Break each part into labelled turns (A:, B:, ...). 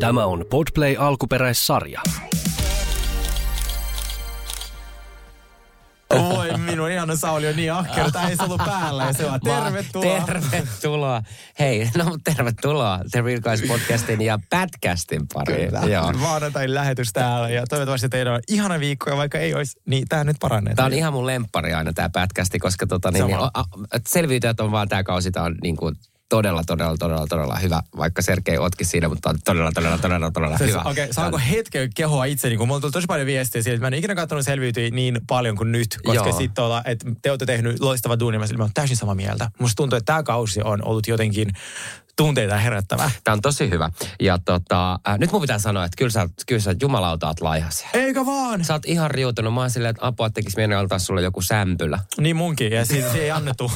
A: Tämä on Podplay alkuperäissarja.
B: Voi minun ihana Sauli on niin ahkera, että ei se ollut päällä ja se on tervetuloa.
C: Tervetuloa. Hei, no tervetuloa The Real Guys podcastin ja Badcastin pariin.
B: Kyllä. Joo. Maanantain lähetys täällä ja toivottavasti teillä on ihana viikko ja vaikka ei olisi, niin tämä nyt paranee.
C: Tämä on ihan mun lemppari aina tämä Badcasti, koska tota, niin, niin, a, a, selviytyjät on vaan tämä kausi, tämä on niin kuin todella, todella, todella, todella hyvä, vaikka Sergei otki siinä, mutta on todella, todella, todella, todella
B: siis,
C: hyvä.
B: Okei, okay, saanko hetken kehoa itseni, kun mulla tuli tosi paljon viestiä siitä, että mä en ikinä katsonut selviytyä niin paljon kuin nyt, koska sitten olla, että te olette tehnyt loistava duuni, mä olen täysin samaa mieltä. Musta tuntuu, että tämä kausi on ollut jotenkin tunteita herättävä.
C: Tämä on tosi hyvä. Ja tota, äh, nyt mun pitää sanoa, että kyllä sä, kyllä sä jumalauta oot laihas.
B: Eikä vaan.
C: Sä oot ihan riutunut. Mä oon silleen, että apua tekisi mielen antaa sulle joku sämpylä.
B: Niin munkin, ja siis ei annettu.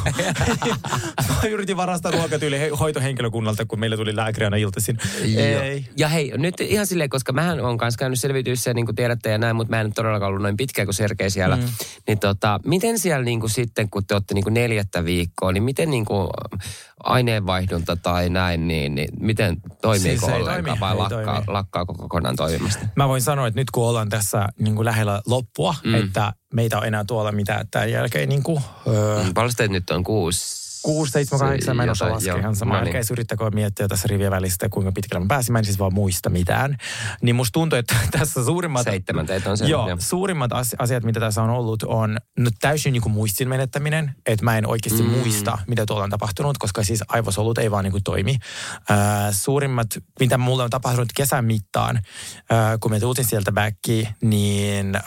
B: mä yritin varastaa ruokatyyli hoitohenkilökunnalta, kun meille tuli lääkäri aina iltaisin.
C: Ei. Ja hei, nyt ihan silleen, koska mähän on kanssa käynyt selvityissä, niin kuin tiedätte ja näin, mutta mä en todellakaan ollut noin pitkään kuin Sergei siellä. Mm. Niin tota, miten siellä niin kuin sitten, kun te olette niin kuin neljättä viikkoa, niin miten niin kuin aineenvaihdunta tai näin, niin, niin miten toimiiko siis ollenkaan toimi, vai lakkaa, toimi. lakkaako kokonaan toimimasta?
B: Mä voin sanoa, että nyt kun ollaan tässä niin kuin lähellä loppua, mm. että meitä on enää tuolla mitä tämän jälkeen niin kuin,
C: öö, Paljon nyt on kuusi
B: 6, 7, 8 menossa laskee ihan sama. No niin. yrittäkö miettiä tässä rivien välistä, kuinka pitkällä mä pääsin. Mä en siis vaan muista mitään. Niin musta tuntuu, että tässä suurimmat...
C: Seitsemän teitä on sen.
B: Joo, jo. suurimmat asiat, mitä tässä on ollut, on no, täysin niin kuin muistin menettäminen. Että mä en oikeasti mm. muista, mitä tuolla on tapahtunut, koska siis aivosolut ei vaan niin kuin toimi. Äh, suurimmat, mitä mulla on tapahtunut kesän mittaan, äh, kun me tultiin sieltä backiin, niin äh,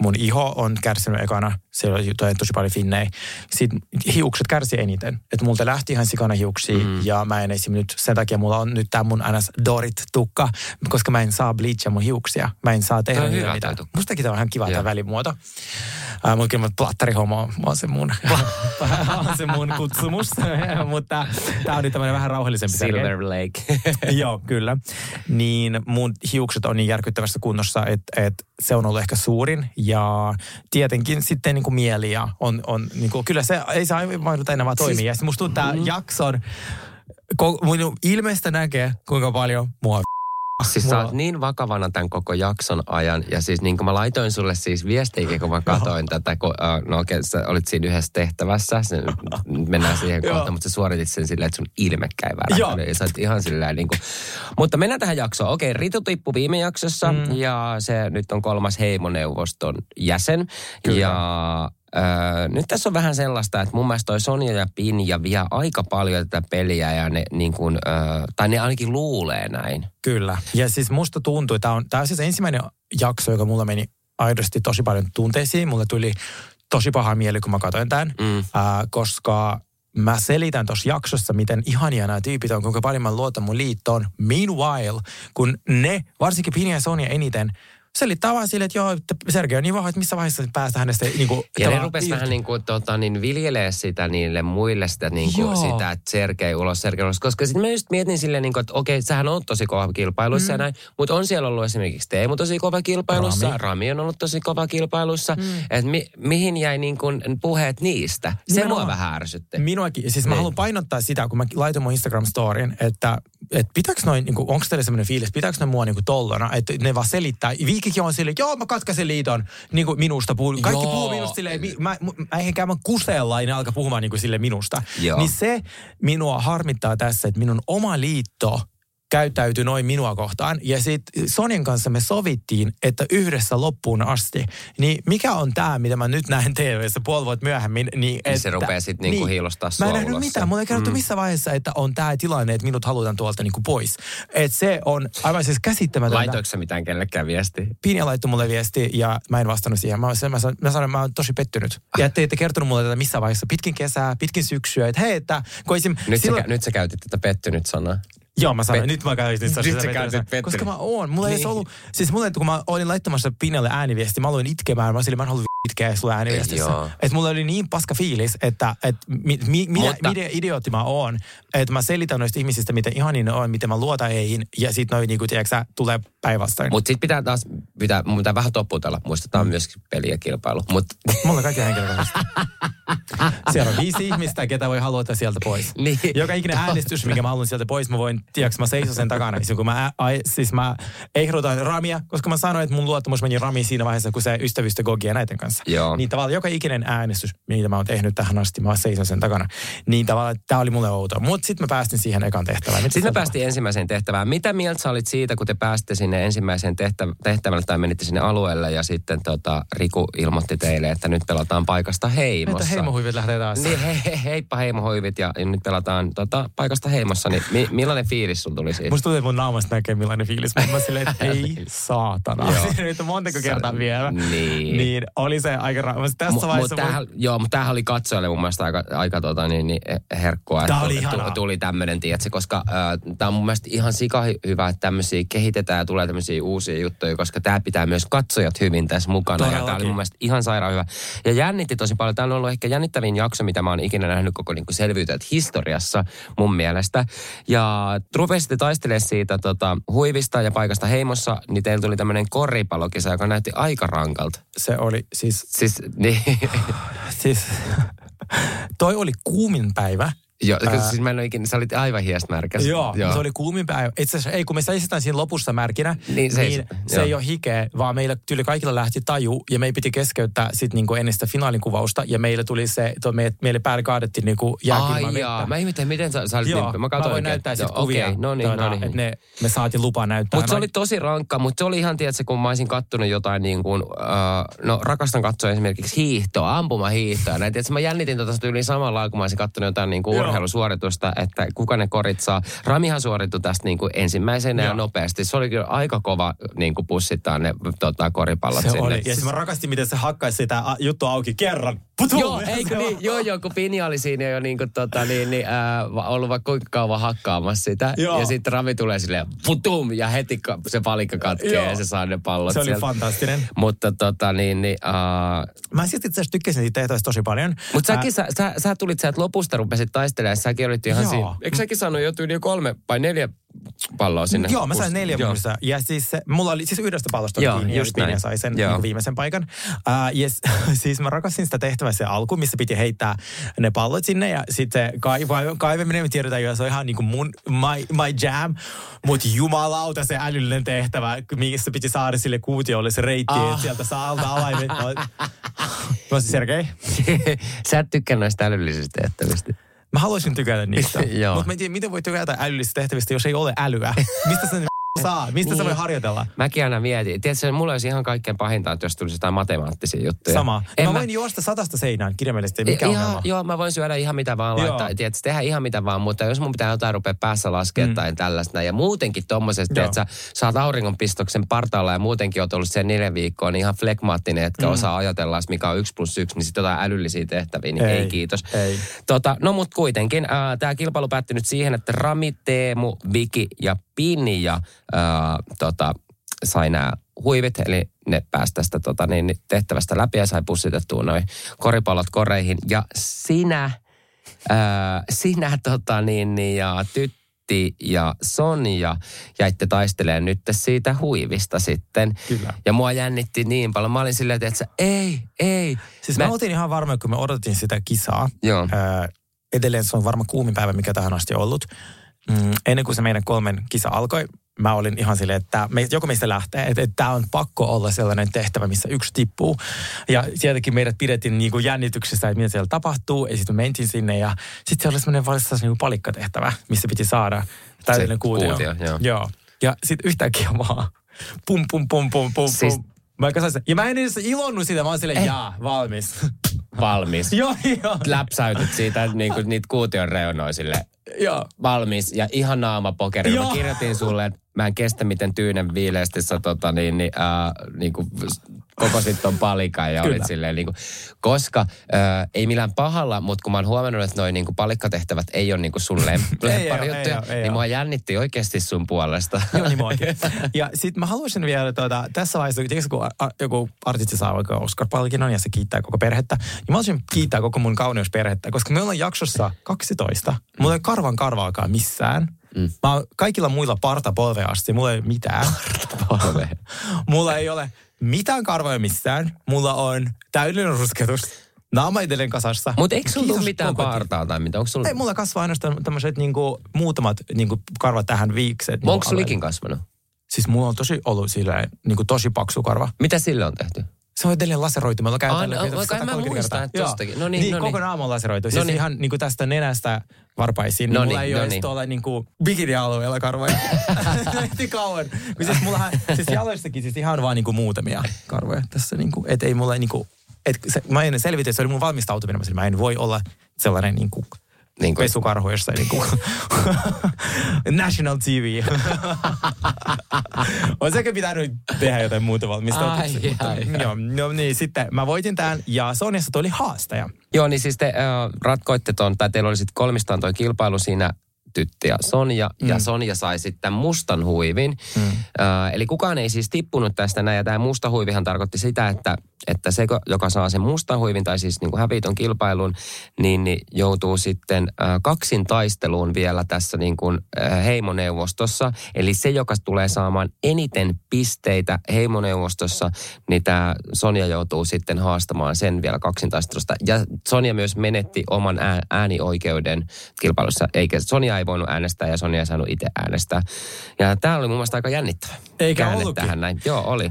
B: mun iho on kärsinyt ekana. Siellä oli tosi paljon finnejä. Sitten hiukset kärsi eniten. Että multa lähti ihan sikana hiuksia mm. ja mä en esim. nyt, sen takia mulla on nyt tämä mun ns. Dorit-tukka, koska mä en saa bleachia mun hiuksia. Mä en saa tehdä niitä mitään. Mustakin tämä on ihan kiva tämä välimuoto. Äh, mutta kyllä plattarihomo on se mun, on se mun kutsumus. mutta tämä on tämmöinen vähän rauhallisempi.
C: Silver Lake.
B: Joo, kyllä. Niin mun hiukset on niin järkyttävässä kunnossa, että, että se on ollut ehkä suurin. Ja tietenkin sitten niin kuin mieli ja on, on niin kuin, kyllä se ei saa vaihduta enää vaan toimia. Siis, ja sitten musta tuntuu, mm. jakson, mun ilmeistä näkee, kuinka paljon mua
C: Siis Mulla... sä oot niin vakavana tämän koko jakson ajan. Ja siis niin kuin mä laitoin sulle siis viestiäkin, kun mä katsoin tätä. Kun, uh, no okei, okay, sä olit siinä yhdessä tehtävässä. Se, mennään siihen kohtaan, mutta sä suoritit sen silleen, että sun ilme käy värähtänyt. Ja sä oot ihan silleen niin kuin... Mutta mennään tähän jaksoon. Okei, okay, Ritu tippui viime jaksossa. Mm. Ja se nyt on kolmas heimoneuvoston jäsen. Kyllä. Ja Öö, nyt tässä on vähän sellaista, että mun mielestä toi Sonja ja Pinja vie aika paljon tätä peliä ja ne niin kuin, öö, tai ne ainakin luulee näin.
B: Kyllä. Ja siis musta tuntuu, että tämä on, tämä on siis ensimmäinen jakso, joka mulla meni aidosti tosi paljon tunteisiin. Mulle tuli tosi paha mieli, kun mä katsoin tämän, mm. öö, koska mä selitän tuossa jaksossa, miten ihania nämä tyypit on, kuinka paljon mä luotan mun liittoon. Meanwhile, kun ne, varsinkin Pinja ja Sonja eniten, selittää vaan sille, että joo, että Sergei on niin vahva, että missä vaiheessa päästä hänestä niin kuin,
C: Ja ne rupesi vähän niin kuin, tota, niin viljelee sitä niille muille sitä, niin kuin, sitä että Sergei ulos, Sergei ulos. Koska sitten mä just mietin silleen, niin kuin, että okei, sähän on tosi kova kilpailuissa mm. ja näin, mutta on siellä ollut esimerkiksi Teemu tosi kova kilpailussa, Rami, Rami on ollut tosi kova kilpailussa. Mm. Että mi, mihin jäi niin kuin puheet niistä? Se Nimenomaan. mua vähän ärsytti.
B: Minuakin. Siis mä niin. haluan painottaa sitä, kun mä laitoin mun Instagram-storyin, että, että pitääkö noin, niin onko teille sellainen fiilis, pitääkö ne mua niin kuin tollona, että ne vaan selittää. Viikikin on silleen, joo, mä katkaisen liiton niin kuin minusta. Puhuu. Kaikki joo. puhuu minusta silleen, mä, mä, mä eihän käymään kusella ja ne alkaa puhumaan niin kuin sille minusta. Joo. Niin se minua harmittaa tässä, että minun oma liitto käyttäytyi noin minua kohtaan. Ja sitten Sonin kanssa me sovittiin, että yhdessä loppuun asti. Niin mikä on tämä, mitä mä nyt näen TV-ssä puoli vuotta myöhemmin? Niin,
C: että, niin se rupeaa sitten niinku niin, hiilostaa
B: Mä en nähnyt mitään. Mulla ei kerrottu mm. missä vaiheessa, että on tämä tilanne, että minut halutaan tuolta niinku pois. Et se on aivan siis käsittämätöntä.
C: Laitoiko mitään kellekään viesti?
B: Pinja laittoi mulle viesti ja mä en vastannut siihen. Mä, mä, mä, sanoin, mä sanoin, mä oon tosi pettynyt. Ja te ette kertonut mulle tätä missä vaiheessa. Pitkin kesää, pitkin syksyä. Että hei, että kun esim,
C: nyt, silloin... sä, nyt sä käytit tätä pettynyt sanaa.
B: Joo, mä sanoin, nyt mä käytin
C: sitä. Nyt sä käytit
B: Koska mä oon. Mulla niin. ei ollut, siis mulla, kun mä olin laittamassa Pinjalle ääniviesti, mä aloin itkemään. Mä, sille, mä en halua itkeä sulla ääniviestissä. Että mulla oli niin paska fiilis, että et, mi, mi, Mutta... miten idiootti mä oon. Että mä selitän noista ihmisistä, miten ihanin ne on, miten mä luotan heihin. Ja sit noin, niin kuin, tiedätkö, tulee päinvastoin.
C: Mutta sit pitää taas, pitää, mun pitää vähän toputella. Muistetaan mm. myös peli ja kilpailu. Mut...
B: Mulla on kaikki henkilökohtaisesti. Siellä on viisi ihmistä, ketä voi haluta sieltä pois.
C: Niin.
B: Joka ikinen äänestys, minkä mä haluan sieltä pois, mä voin, tiedätkö, mä seison sen takana. Siis kun mä, ä, ai, siis mä ehdotan Ramia, koska mä sanoin, että mun luottamus meni Ramiin siinä vaiheessa, kun se ystävystä Gogia näiden kanssa.
C: Joo.
B: Niin tavallaan joka ikinen äänestys, mitä mä oon tehnyt tähän asti, mä seison sen takana. Niin tavallaan tää oli mulle outoa. Mutta sitten mä päästin siihen ekaan tehtävään.
C: Sitten me päästiin ensimmäiseen tehtävään. Mitä mieltä sä olit siitä, kun te pääsitte sinne ensimmäiseen tehtä- tehtävälle tai menitte sinne alueelle ja sitten tota, Riku ilmoitti teille, että nyt pelataan paikasta heimossa.
B: Että heimohuivit lähtee taas.
C: Niin, he, he, heippa heimohuivit ja, ja nyt pelataan tota, paikasta heimossa. Niin mi, millainen fiilis sulla tuli siitä?
B: Musta tuntuu, että mun naamasta näkee millainen fiilis. Mä silleen, että ei saatana. Nyt on montako kertaa vielä.
C: niin.
B: Niin oli se aika ra- Tässä
C: Mu-
B: vaiheessa... mun-
C: tämähän, joo, mutta tämähän oli katsojalle mun mielestä aika, aika tota, niin, niin, herkkua.
B: Tää
C: että
B: oli
C: tu-
B: ihanaa.
C: Tuli tämmöinen, tiedätkö, koska äh, tämä on mun mielestä ihan sika hy- hyvä, että tämmöisiä kehitetään ja tulee tämmöisiä uusia juttuja, koska tämä pitää myös katsojat hyvin tässä mukana. Ja tämä oli
B: Todellakin.
C: mun mielestä ihan sairaan hyvä. Ja jännitti tosi paljon. Tämä on ollut ehkä jännittävin jakso, mitä mä oon ikinä nähnyt koko niin selviytyjät historiassa mun mielestä. Ja rupesitte taistelemaan siitä tota, huivista ja paikasta heimossa, niin teillä tuli tämmöinen koripallokisa, joka näytti aika rankalta.
B: Se oli siis...
C: Siis, niin,
B: siis toi oli kuumin päivä.
C: Joo,
B: Ää.
C: siis mä en ikinä, sä olit aivan hiesmärkäs.
B: Joo, Joo. se oli kuumin päivä. Itse asiassa ei, kun me seisitään siinä lopussa märkinä,
C: Niin, se-
B: niin se
C: joo.
B: ei ole hikeä, vaan meillä tyyli kaikilla lähti taju ja meidän piti keskeyttää sit niinku ennen sitä finaalin kuvausta ja meille tuli se, to, me, meille päälle kaadettiin niinku jääkilman
C: Ai
B: vettä.
C: mä ihmettelin, miten sä, sä olit
B: Joo,
C: niin,
B: mä,
C: katsoin
B: voin
C: oikein.
B: näyttää sitten
C: Joo,
B: kuvia.
C: Okei, no niin,
B: tuota,
C: no niin.
B: Että ne, me saatiin lupa näyttää.
C: Mutta se oli tosi rankka, mutta se oli ihan, tiedätkö, kun mä olisin kattonut jotain niin kuin, uh, no rakastan katsoa esimerkiksi hiihtoa, ampumahiihtoa. Näin, tiedätkö, mä jännitin tota yli samalla kun mä olisin kattonut jotain niin kuin. Urheilusuoritusta, että kuka ne korit saa. Ramihan suorittui tästä niin kuin ensimmäisenä ja
B: Joo.
C: nopeasti. Se oli kyllä aika kova niin kuin pussittaa ne tota, koripallot
B: Se
C: sinne.
B: oli. Ja siis mä rakastin, miten se hakkaisi sitä juttua auki kerran. Putum!
C: Joo, eikö niin? Joo, joo, kun Pini oli siinä jo niin kuin, tota, niin, niin, ää, ollut vaikka kuinka kauan hakkaamassa sitä.
B: Joo.
C: Ja sitten Rami tulee silleen putum ja heti se palikka katkee
B: Joo.
C: ja se saa ne pallot
B: Se oli
C: sieltä.
B: fantastinen.
C: Mutta tota niin, niin uh,
B: Mä siis itse asiassa tykkäsin siitä tosi paljon.
C: mutta
B: Ää,
C: säkin, sä, sä, sä, tulit sieltä lopusta, rupesit taistelemaan, säkin olit ihan
B: Joo.
C: siinä. Eikö säkin saanut jo yli kolme vai neljä palloa sinne?
B: Joo, mä sain neljä
C: Joo.
B: muista. Ja siis se, mulla oli siis yhdestä pallosta
C: Joo,
B: kiinni,
C: just
B: ja sai sen
C: Joo.
B: niin viimeisen paikan. Uh, yes, siis mä rakastin sitä tehtävää se alku, missä piti heittää ne pallot sinne. Ja sitten se kaiva, kaivaminen, me tiedetään jo, se on ihan niin kuin mun, my, my jam. Mutta jumalauta se älyllinen tehtävä, missä piti saada sille kuutiolle se reitti,
C: Ah.
B: että sieltä saa alta alaimet. Mä olisin Sergei.
C: Sä et tykkää näistä älyllisistä tehtävistä.
B: Mä haluaisin tykätä niistä. Mutta mä en tiedä, miten voi tykätä älyllisistä tehtävistä, jos ei ole älyä. Mistä se saa? Mistä se
C: Niin.
B: voi harjoitella?
C: Mäkin aina mietin. Tiedätkö, mulla olisi ihan kaikkein pahinta, että jos tulisi jotain matemaattisia juttuja.
B: Sama.
C: En
B: mä, voin juosta satasta seinään kirjaimellisesti, mikä
C: ihan,
B: ongelma?
C: Joo, mä voin syödä ihan mitä vaan
B: Joo.
C: laittaa. Tiedätkö, tehdä ihan mitä vaan, mutta jos mun pitää jotain rupea päässä laskea mm. tai tällaista. Ja muutenkin tommosesta,
B: Joo.
C: että sä saat auringonpistoksen partaalla ja muutenkin oot ollut sen neljä viikkoa, niin ihan flegmaattinen, etkä mm. osaa ajatella, mikä on yksi plus yksi, niin sitten jotain älyllisiä tehtäviä, niin ei,
B: Ei,
C: kiitos.
B: ei.
C: Tota, no mut kuitenkin, tämä kilpailu päättyi nyt siihen, että Rami, Teemu, Viki ja Pinja ää, tota, sai nämä huivit, eli ne pääsi tästä tota, niin, niin tehtävästä läpi ja sai pussitettua noin koripallot koreihin. Ja sinä, ää, sinä tota, niin, niin, ja tytti ja Sonja jäitte taistelemaan nyt siitä huivista sitten.
B: Kyllä.
C: Ja mua jännitti niin paljon. Mä olin silleen, että ei, ei.
B: Siis mä, mä oltiin ihan varma, kun me odotettiin sitä kisaa.
C: Joo.
B: Ää, edelleen se on varmaan kuumin päivä, mikä tähän asti ollut. Mm, ennen kuin se meidän kolmen kisa alkoi, mä olin ihan silleen, että me, joko meistä lähtee, että, että tämä on pakko olla sellainen tehtävä, missä yksi tippuu. Ja sieltäkin meidät pidettiin niin kuin jännityksessä, että mitä siellä tapahtuu. Ja sitten me mentiin sinne ja sitten se oli semmoinen valissas niin palikkatehtävä, missä piti saada täydellinen kuutio.
C: kuutio, joo.
B: joo. Ja sitten yhtäkkiä vaan pum pum pum pum pum
C: Siis-
B: pum. Mä sen. Ja mä en edes ilonnut sitä, mä oon silleen, jaa, valmis.
C: valmis.
B: joo, joo.
C: läpsäytit siitä niin kuin, niitä kuution reunoja sille
B: Joo.
C: valmis ja ihan naama pokeri. Mä kirjoitin sulle, että mä en kestä miten tyynen viileästi sä tota, niin, niin, ää, niin kuin, kokosit ton palikan ja
B: Kyllä.
C: olit silleen niin kuin, koska ää, ei millään pahalla, mutta kun mä oon huomannut, että noi niin kuin palikkatehtävät ei ole niin kuin sun lem-
B: Ei
C: lempparijuttuja,
B: oo, ei oo, ei
C: niin
B: oo.
C: mua jännitti oikeasti sun puolesta.
B: Joo, niin muakin. Ja sitten mä haluaisin vielä tuota, tässä vaiheessa, tiedätkö, kun a, joku artisti saa vaikka Oscar-palkinnon ja se kiittää koko perhettä, niin mä haluaisin kiittää koko mun kauneusperhettä, koska me ollaan jaksossa 12. Mulla ei ole karvan karvaakaan missään. Mm. Mä oon kaikilla muilla parta polvea asti, mulla ei ole mitään. mulla ei ole mitään karvoja missään. Mulla on täydellinen rusketus. Naama edelleen kasassa.
C: Mutta eikö sulla
B: Kiitos
C: mitään partaa tai mitä? Onko sulla,
B: Ei, mulla kasvaa ainoastaan tämmöiset niinku, muutamat niinku, karvat tähän viikset. niinku
C: onko sulla ikin kasvanut?
B: Siis mulla on tosi ollut silleen, niinku, tosi paksu karva.
C: Mitä sille on tehty?
B: Se on edelleen laseroitu. Meillä on
C: Aa,
B: käytännössä
C: no,
B: käytännössä
C: en mä
B: 130
C: muista,
B: kertaa.
C: että tostakin. No niin,
B: niin
C: no niin.
B: koko naama on laseroitu.
C: No
B: Siis
C: niin.
B: ihan niin kuin tästä nenästä varpaisiin.
C: No
B: niin mulla ei
C: no
B: ole
C: niin.
B: tuolla niin kuin bikini-alueella karvoja. Ehti kauan. Kun siis mullahan, siis jaloistakin siis ihan vaan niin kuin muutamia karvoja tässä. Niin kuin, et ei mulla niin kuin, et se, mä en selvitä, että se oli mun valmistautuminen. Mä en voi olla sellainen niin kuin,
C: Niin kuin-
B: pesukarhu jossain niin kuin National TV. on sekin pitänyt tehdä jotain muuta.
C: Ai,
B: mutta-
C: ai, ai.
B: Joo, no niin, sitten mä voitin tämän ja Sonjassa tuli haastaja.
C: Joo, niin siis te äh, ratkoitte ton, tai teillä oli sitten kolmistaan toi kilpailu siinä tytti ja Sonja, mm. ja Sonja sai sitten mustan huivin. Mm. Äh, eli kukaan ei siis tippunut tästä näin, ja tämä musta huivihan tarkoitti sitä, että, että se, joka saa sen mustan huivin, tai siis niin kuin hävii ton kilpailun, niin, niin joutuu sitten äh, kaksin taisteluun vielä tässä niin kuin, äh, heimoneuvostossa. Eli se, joka tulee saamaan eniten pisteitä heimoneuvostossa, niin tämä Sonja joutuu sitten haastamaan sen vielä kaksintaistelusta. Ja Sonja myös menetti oman ää- äänioikeuden kilpailussa, eikä Sonja ei voinut äänestää ja Sonja ei saanut itse äänestää. Ja tämä oli mun mielestä aika jännittävä.
B: Eikä
C: käänne
B: ollutkin.
C: tähän näin. Joo, oli.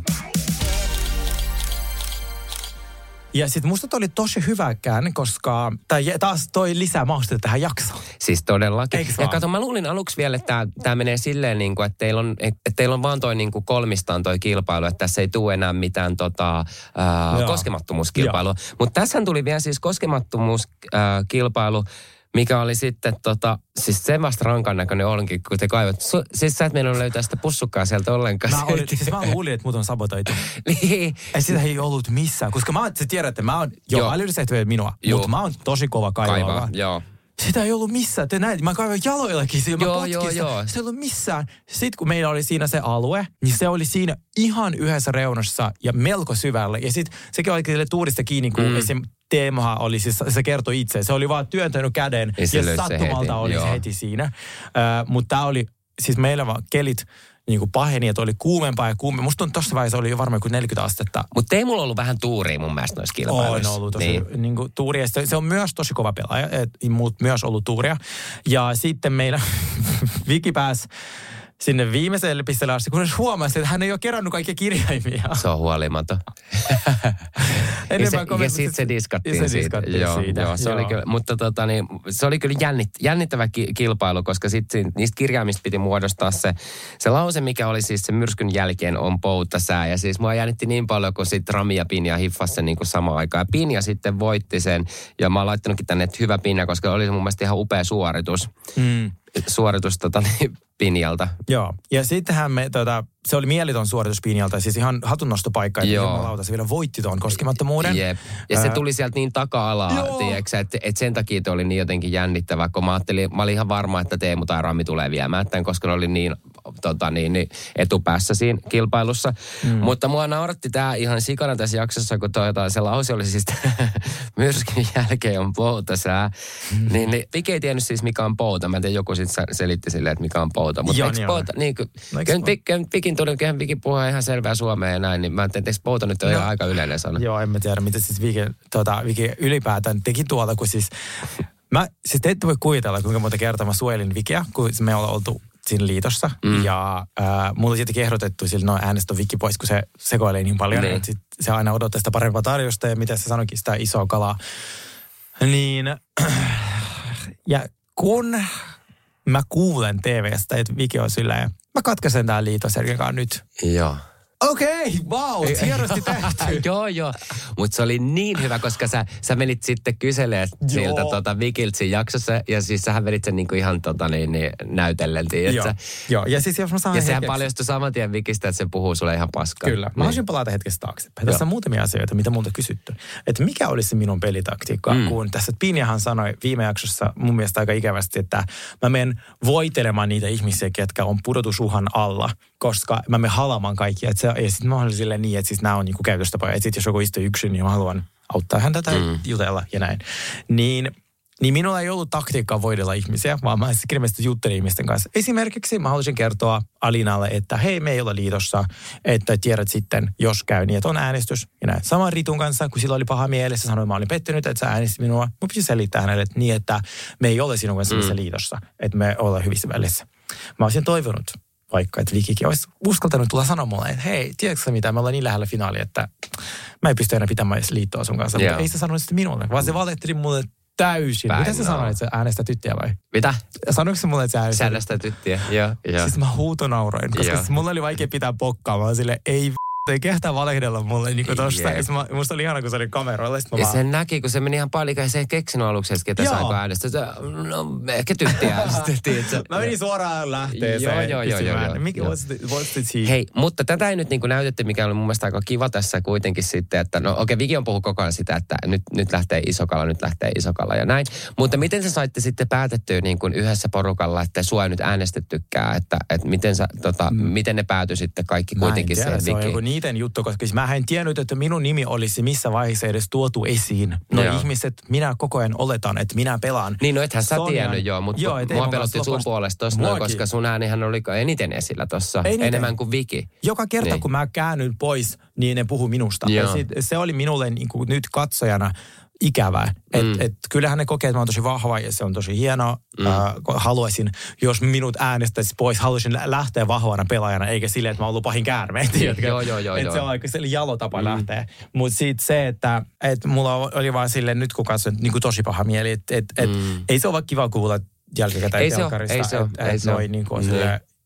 B: Ja sitten musta toi oli tosi hyvä käänne, koska tai taas toi lisää maustetta tähän jaksoon.
C: Siis todellakin.
B: Eiks
C: ja
B: vaan?
C: kato, mä luulin aluksi vielä, että tämä menee silleen, niin kuin, että, teillä on, että teillä on vaan toi niin kuin kolmistaan toi kilpailu, että tässä ei tule enää mitään tota,
B: Joo.
C: koskemattomuuskilpailua. Mutta tässä tuli vielä siis koskemattomuuskilpailu, mikä oli sitten tota, siis se vasta rankan näköinen onkin, kun te kaivat. Su, siis sä et meidän löytää sitä pussukkaa sieltä ollenkaan.
B: Mä, olin, siis mä luulin, että mut on sabotoitu.
C: niin.
B: Ei sitä ei ollut missään, koska mä, te tiedätte, mä oon, joo,
C: Joo.
B: älyllisesti minua, mutta mä oon tosi kova kaivaa.
C: Kaivaa, joo.
B: Sitä ei ollut missään. Te näet, mä kaivoin jaloillakin siinä,
C: Joo,
B: mä
C: joo,
B: sitä.
C: joo.
B: Se ei ollut missään. Sitten kun meillä oli siinä se alue, niin se oli siinä ihan yhdessä reunassa ja melko syvällä. Ja sitten sekin oli sille tuurista kiinni, kun mm. esim. Teemahan oli, siis se kertoi itse. Se oli vaan työntänyt käden
C: Ja
B: ja sattumalta
C: heti,
B: oli
C: joo.
B: se heti siinä. Uh, Mutta tämä oli, siis meillä vaan kelit niin kuin paheni, että oli kuumempaa ja kuumempaa. Musta on tuossa vaiheessa oli jo varmaan kuin 40 astetta.
C: Mutta ei mulla ollut vähän tuuria mun mielestä noissa
B: On
C: kilpailuissa.
B: ollut tosi
C: Niin.
B: niin. Niin tuuria. Se, se on myös tosi kova pelaaja, mutta myös ollut tuuria. Ja sitten meillä Viki pääsi sinne viimeiselle pisteelle asti, kunnes huomasi, että hän ei ole kerännyt kaikkia kirjaimia.
C: Se on huolimaton. ja se,
B: Enemmän
C: ja
B: kommentti-
C: sitten se diskattiin
B: se
C: siitä.
B: diskattiin
C: joo,
B: siitä,
C: Joo, se
B: joo.
C: Oli kyllä, mutta tota, niin, se oli kyllä jännit, jännittävä ki, kilpailu, koska sit siinä- niistä kirjaimista piti muodostaa se, se lause, mikä oli siis se myrskyn jälkeen on poutasää. Ja siis mua jännitti niin paljon, kun sitten Rami ja Pinja hiffasi sen niin kuin samaan aikaan. Ja Pinja sitten voitti sen. Ja mä oon laittanutkin tänne, että hyvä Pinja, koska oli se mun mielestä ihan upea suoritus.
B: Mm.
C: Suoritus tota, niin, Pinjalta.
B: Joo, ja sittenhän me, tota, se oli mieliton suoritus Pinjalta, siis ihan hatunnostopaikka, että jumalauta, se vielä voitti tuon koskemattomuuden.
C: Jep. Ja se
B: Ää,
C: tuli sieltä niin taka-alaa, tiedätkö, että et sen takia se oli niin jotenkin jännittävä, kun mä ajattelin, mä olin ihan varma, että Teemu tai Rami tulee viemään tämän, koska ne oli niin, tota, niin, niin etupäässä siinä kilpailussa. Mm. Mutta mua nauratti tämä ihan sikana tässä jaksossa, kun toi, toi, se lause oli siis myrskyn jälkeen on poutasää. Mm. Niin, niin Viki ei tiennyt siis mikä on pouta. Mä en tiedä, joku sitten selitti silleen, että mikä on pouta. Mutta eikö
B: on.
C: pouta, niin kuin,
B: No eikö
C: kyllä Vikin tuli, kyllä Viki puhuu ihan selvää suomea ja näin, niin mä ajattelin, että eikö pouta nyt ole
B: No.
C: aika yleinen sana.
B: Joo, en mä tiedä, mitä siis Viki, tota, Viki ylipäätään teki tuolla, kun siis... Mä, siis te ette voi kuvitella, kuinka monta kertaa mä suojelin Vikiä, kun me ollaan oltu siinä liitossa. Mm. Ja äh, mulla oli tietenkin ehdotettu sille, no äänestä Viki pois, kun se sekoilee niin paljon.
C: Niin.
B: Sit se aina odottaa sitä parempaa tarjosta ja mitä se sanoikin, sitä isoa kalaa. Niin, ja kun mä kuulen TVstä, että Viki on silleen, mä katkaisen tää liitos nyt.
C: Joo.
B: Okei, wow, hienosti tehty.
C: joo, joo. Mutta se oli niin hyvä, koska sä, sä menit sitten kyselemään siltä tota Vikiltä siinä jaksossa. Ja siis sähän vedit sen niinku ihan tota niin, niin näytellen,
B: Joo,
C: tiedätkö?
B: joo, ja siis jos mä saan
C: Ja sehän
B: hetkeksi-
C: paljastui saman tien Vikistä, että se puhuu sulle ihan paskaa.
B: Kyllä. Mä
C: Niin.
B: haluaisin palata hetkessä taaksepäin. Tässä on muutamia asioita, mitä multa kysytty. Että mikä olisi minun pelitaktiikka, mm. kun tässä Pinjahan sanoi viime jaksossa mun mielestä aika ikävästi, että mä menen voitelemaan niitä ihmisiä, ketkä on pudotusuhan alla, koska mä menen halamaan kaikkia. Et se, ja sitten mä olin silleen niin, että siis nämä on niinku käytöstapoja. Että sitten jos joku istuu yksin, niin mä haluan auttaa häntä tai mm. jutella ja näin. Niin niin minulla ei ollut taktiikkaa voidella ihmisiä, vaan mä kirjallisesti juttelin ihmisten kanssa. Esimerkiksi mä haluaisin kertoa Alinalle, että hei, me ei olla liitossa, että tiedät sitten, jos käy niin, että on äänestys. Ja näin. Saman Ritun kanssa, kun sillä oli paha mielessä, sanoin, että mä olin pettynyt, että sä äänestit minua. Mun piti selittää hänelle että niin, että me ei ole sinun kanssa mm. liitossa, että me ollaan hyvissä välissä. Mä olisin toivonut, vaikka, että Vikikin olisi uskaltanut tulla sanoa mulle, että hei, tiedätkö mitä, me ollaan niin lähellä finaalia, että mä en pysty enää pitämään edes liittoa sun kanssa. Yeah. Mutta ei se sanonut sitä minulle, vaan se valehteli mulle täysin. Päin, Mitä sä no. sanoit, että sä äänestät tyttiä vai?
C: Mitä?
B: Sanoitko sä mulle, että sä äänestät,
C: sä äänestät tyttiä? Joo, joo.
B: Siis mä huutonauroin, koska siis mulla oli vaikea pitää pokkaa. Mä sille, ei ei kehtaa valehdella mulle niin kuin tosta. Yeah. Mä, musta oli ihana, kun se oli kameroilla.
C: Ja vaan... sen näki, kun se meni ihan paljon, se ei keksinyt aluksi edes, ketä saiko äänestä. Se, no, ehkä tyttiä äänestettiin.
B: mä menin suoraan lähteeseen.
C: Joo, joo, joo. joo,
B: Mikä, what's, the, what's the tea?
C: Hei, mutta tätä ei nyt niin kuin näytetty, mikä oli mun mielestä aika kiva tässä kuitenkin sitten, että no okei, okay, Viki on puhunut koko ajan sitä, että nyt, nyt lähtee isokalla, nyt lähtee isokalla ja näin. Mutta miten sä saitte sitten päätettyä niin kuin yhdessä porukalla, että sua ei nyt äänestettykään, että, että miten, sä, tota, mm. miten ne päätyi sitten kaikki kuitenkin
B: siihen Se niiden juttu, koska siis mä en tiennyt, että minun nimi olisi missä vaiheessa edes tuotu esiin. No joo. ihmiset, minä koko ajan oletan, että minä pelaan.
C: Niin, no ethän sä tiennyt joo, mutta joo, mua pelotti sun puolesta tossa, noin, koska sun äänihän oli eniten esillä tossa, enemmän kuin Viki.
B: Joka kerta, niin. kun mä käännyn pois, niin ne puhuu minusta. Ja sit, se oli minulle niin kuin nyt katsojana ikävää. Et, mm. et, kyllähän ne kokee, että mä oon tosi vahva ja se on tosi hienoa. Mm. Äh, haluaisin, jos minut äänestäisi pois, haluaisin lähteä vahvana pelaajana, eikä silleen, että mä oon ollut pahin käärme.
C: joo, joo, joo,
B: joo. Se on aika jalo tapa mm. lähteä. Mutta sitten se, että et mulla oli vaan silleen, nyt kun katson, niin kuin tosi paha mieli, että et, et, mm. ei se ole vaikka kiva jälkikäteen
C: ei se ole, ei se ole, ei se ole.
B: Niin kuin, mm.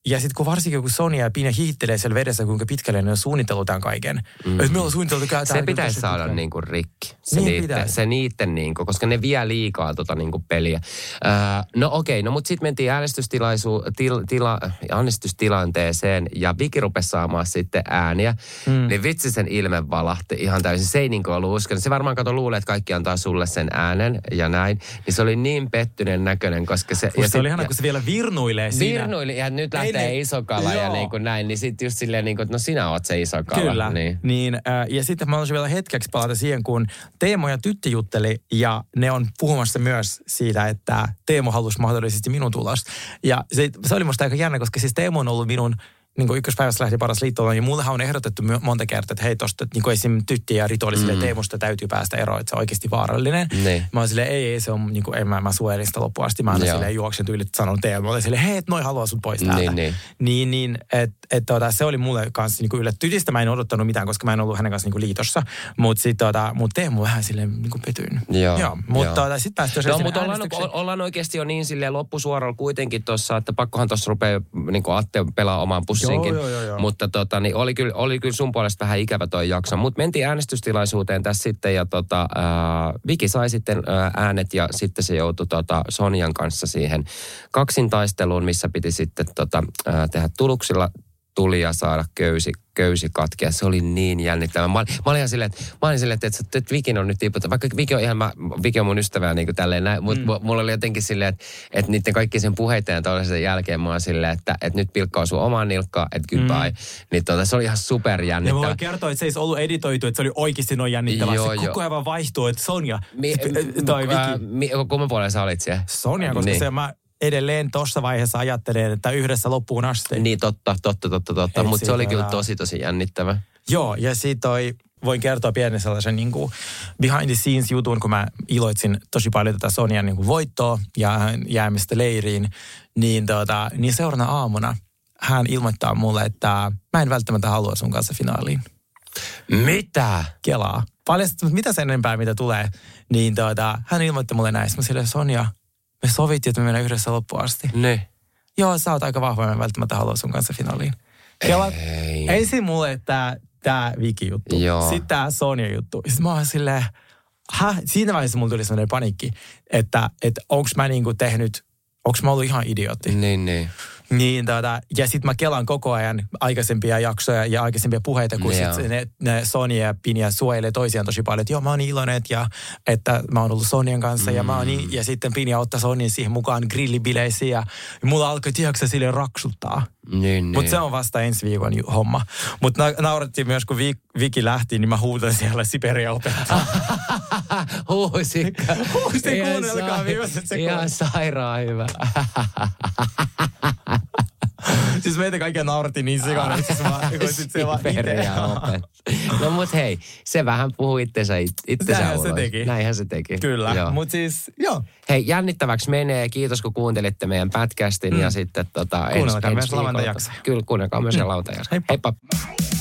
B: Ja sitten kun varsinkin kun Sonia ja Pina hiittelee siellä vedessä, kuinka pitkälle ne on suunnitellut tämän kaiken. Mm. Että me ollaan suunniteltu
C: tämä. Se pitäisi saada niin kuin rikki. Se niin niitten, pitäisi. Se niitten niin kuin, koska ne vie liikaa tota niin kuin peliä. Öö, no okei, okay, no mutta sitten mentiin äänestystilaisuun, til, tila, äänestystilanteeseen ja Viki rupesi saamaan sitten ääniä. Mm. Niin vitsi sen ilme valahti ihan täysin. Se ei niin kuin ollut uskonut. Se varmaan kato luulee, että kaikki antaa sulle sen äänen ja näin. Niin se oli niin pettyneen näköinen, koska se...
B: ja se oli ihana, kun se vielä virnuilee
C: siinä. Virnuili ja nyt lähtee lähtee iso kala ja niin kuin näin, niin sitten just silleen, niin kuin, että no sinä oot se iso kala.
B: Kyllä. Niin. niin äh, ja sitten mä haluaisin vielä hetkeksi palata siihen, kun Teemo ja Tytti jutteli ja ne on puhumassa myös siitä, että Teemo halusi mahdollisesti minun tulosta. Ja se, se oli musta aika jännä, koska siis Teemo on ollut minun niin kuin ykköspäivässä lähti paras liittoon, niin mullehan on ehdotettu monta kertaa, että hei tosta, niin kuin esim. Tytti ja Rito oli mm. Teemusta täytyy päästä eroon, että se on oikeasti vaarallinen.
C: Niin.
B: Mä oon silleen, ei, ei, se on, niin kuin, en mä, mä suojelin sitä loppuun asti. Mä oon silleen juoksen tyylit sanon Teemu. Mä olin silleen, hei, noi haluaa sut pois täältä.
C: Niin, niin.
B: niin, niin että et, tota, se oli mulle kanssa niin kuin yllätty. Tytistä mä en odottanut mitään, koska mä en ollut hänen kanssa niin kuin liitossa. Mutta sitten tota, mut Teemu vähän silleen niin kuin petyin.
C: Joo.
B: Joo. Mutta tota, sitten päästiin
C: no, mutta ollaan, ollaan, oikeasti jo niin silleen loppusuoralla kuitenkin tuossa, että pakkohan tuossa rupeaa niin kuin Atte pelaa omaan pussiinkin.
B: Joo, joo, joo, joo.
C: Mutta tota, niin oli, kyllä, oli kyllä sun puolesta vähän ikävä toi jakso. Mutta mentiin äänestystilaisuuteen tässä sitten ja tota, ää, Viki sai sitten ää, äänet ja sitten se joutui tota, Sonjan kanssa siihen kaksintaisteluun, missä piti sitten tota, ää, tehdä tuluksilla tuli ja saada köysi köysi katkea. Se oli niin jännittävä. Mä, mä olin silleen, että, mä olin silleen, että, että, että Vikin on nyt tiputtu. Vaikka Viki on ihan, mä, Viki on mun ystävää niin kuin tälleen näin, mutta mm. mulla oli jotenkin silleen, että, että niiden kaikki sen puheiden ja toisen jälkeen mä oon silleen, että, että nyt pilkkaa sun omaan nilkkaan, että goodbye. Mm. Niin tuota, se oli ihan super jännittävä.
B: Ja mä kertoa, että se ei ollut editoitu, että se oli oikeasti noin jännittävä. Joo, se koko ajan vaan vaihtuu, että Sonja, mi, toi Viki.
C: Mi, kumman puolella sä olit siellä?
B: Sonja, koska niin. se mä, edelleen tuossa vaiheessa ajattelen, että yhdessä loppuun asti.
C: Niin, totta, totta, totta, totta. Mutta se oli kyllä tosi, tosi jännittävä.
B: Joo, ja siitä toi, voin kertoa pienen sellaisen niin kuin behind the scenes jutun, kun mä iloitsin tosi paljon tätä Sonian niin kuin voittoa ja jäämistä leiriin, niin, tota, niin seuraavana aamuna hän ilmoittaa mulle, että mä en välttämättä halua sun kanssa finaaliin.
C: Mitä?
B: Kelaa. Paljastat, mutta mitä sen enempää, mitä tulee, niin tota, hän ilmoitti mulle näistä. Mä sille, Sonja, me sovittiin, että me mennään yhdessä loppuun asti.
C: Ne.
B: Joo, sä oot aika vahva, mä välttämättä halua sun kanssa finaaliin. Kela,
C: Ei.
B: ensin mulle tää, tää Viki-juttu.
C: Joo.
B: Sitten tää Sonja-juttu. Sitten mä oon silleen, Häh? Siinä vaiheessa mulla tuli sellainen panikki, että, että onks mä niinku tehnyt, onks mä ollut ihan idiootti.
C: Niin, niin.
B: Niin, tota, ja sitten mä kelan koko ajan aikaisempia jaksoja ja aikaisempia puheita, kun
C: Joo.
B: sit ne, ne Sonia ja Pinja suojelee toisiaan tosi paljon. Että joo, mä oon iloinen ja että mä oon ollut Sonian kanssa mm. ja, mä oon, niin- ja sitten Pinja ottaa Sonin siihen mukaan grillibileisiin ja mulla alkoi, tiedätkö sille raksuttaa.
C: Niin, niin.
B: Mutta se on vasta ensi viikon homma. Mutta na- naurattiin myös, kun Vi- Viki lähti, niin mä huutan siellä Siberia opettaa.
C: Huusikka.
B: Huusin
C: Ihan
B: kuunnelkaa viimeiset sekunnit.
C: Ihan sairaan hyvä.
B: Siis meitä kaikkia naurattiin niin sikana, että se vaan, sit se vaan
C: opet. No mut hei, se vähän puhuu itsensä, it- itsensä
B: Näinhän se
C: ulos.
B: teki.
C: Näinhän se teki.
B: Kyllä,
C: Joo.
B: mutta siis joo.
C: Hei, jännittäväksi menee. Kiitos, kun kuuntelitte meidän pätkästin. Ja sitten tota,
B: Kuunnelkaa myös lauantai-jaksoja.
C: Kyllä, kuunnelkaa myös mm. lauantai-jaksoja.
B: Heippa.
C: Heippa.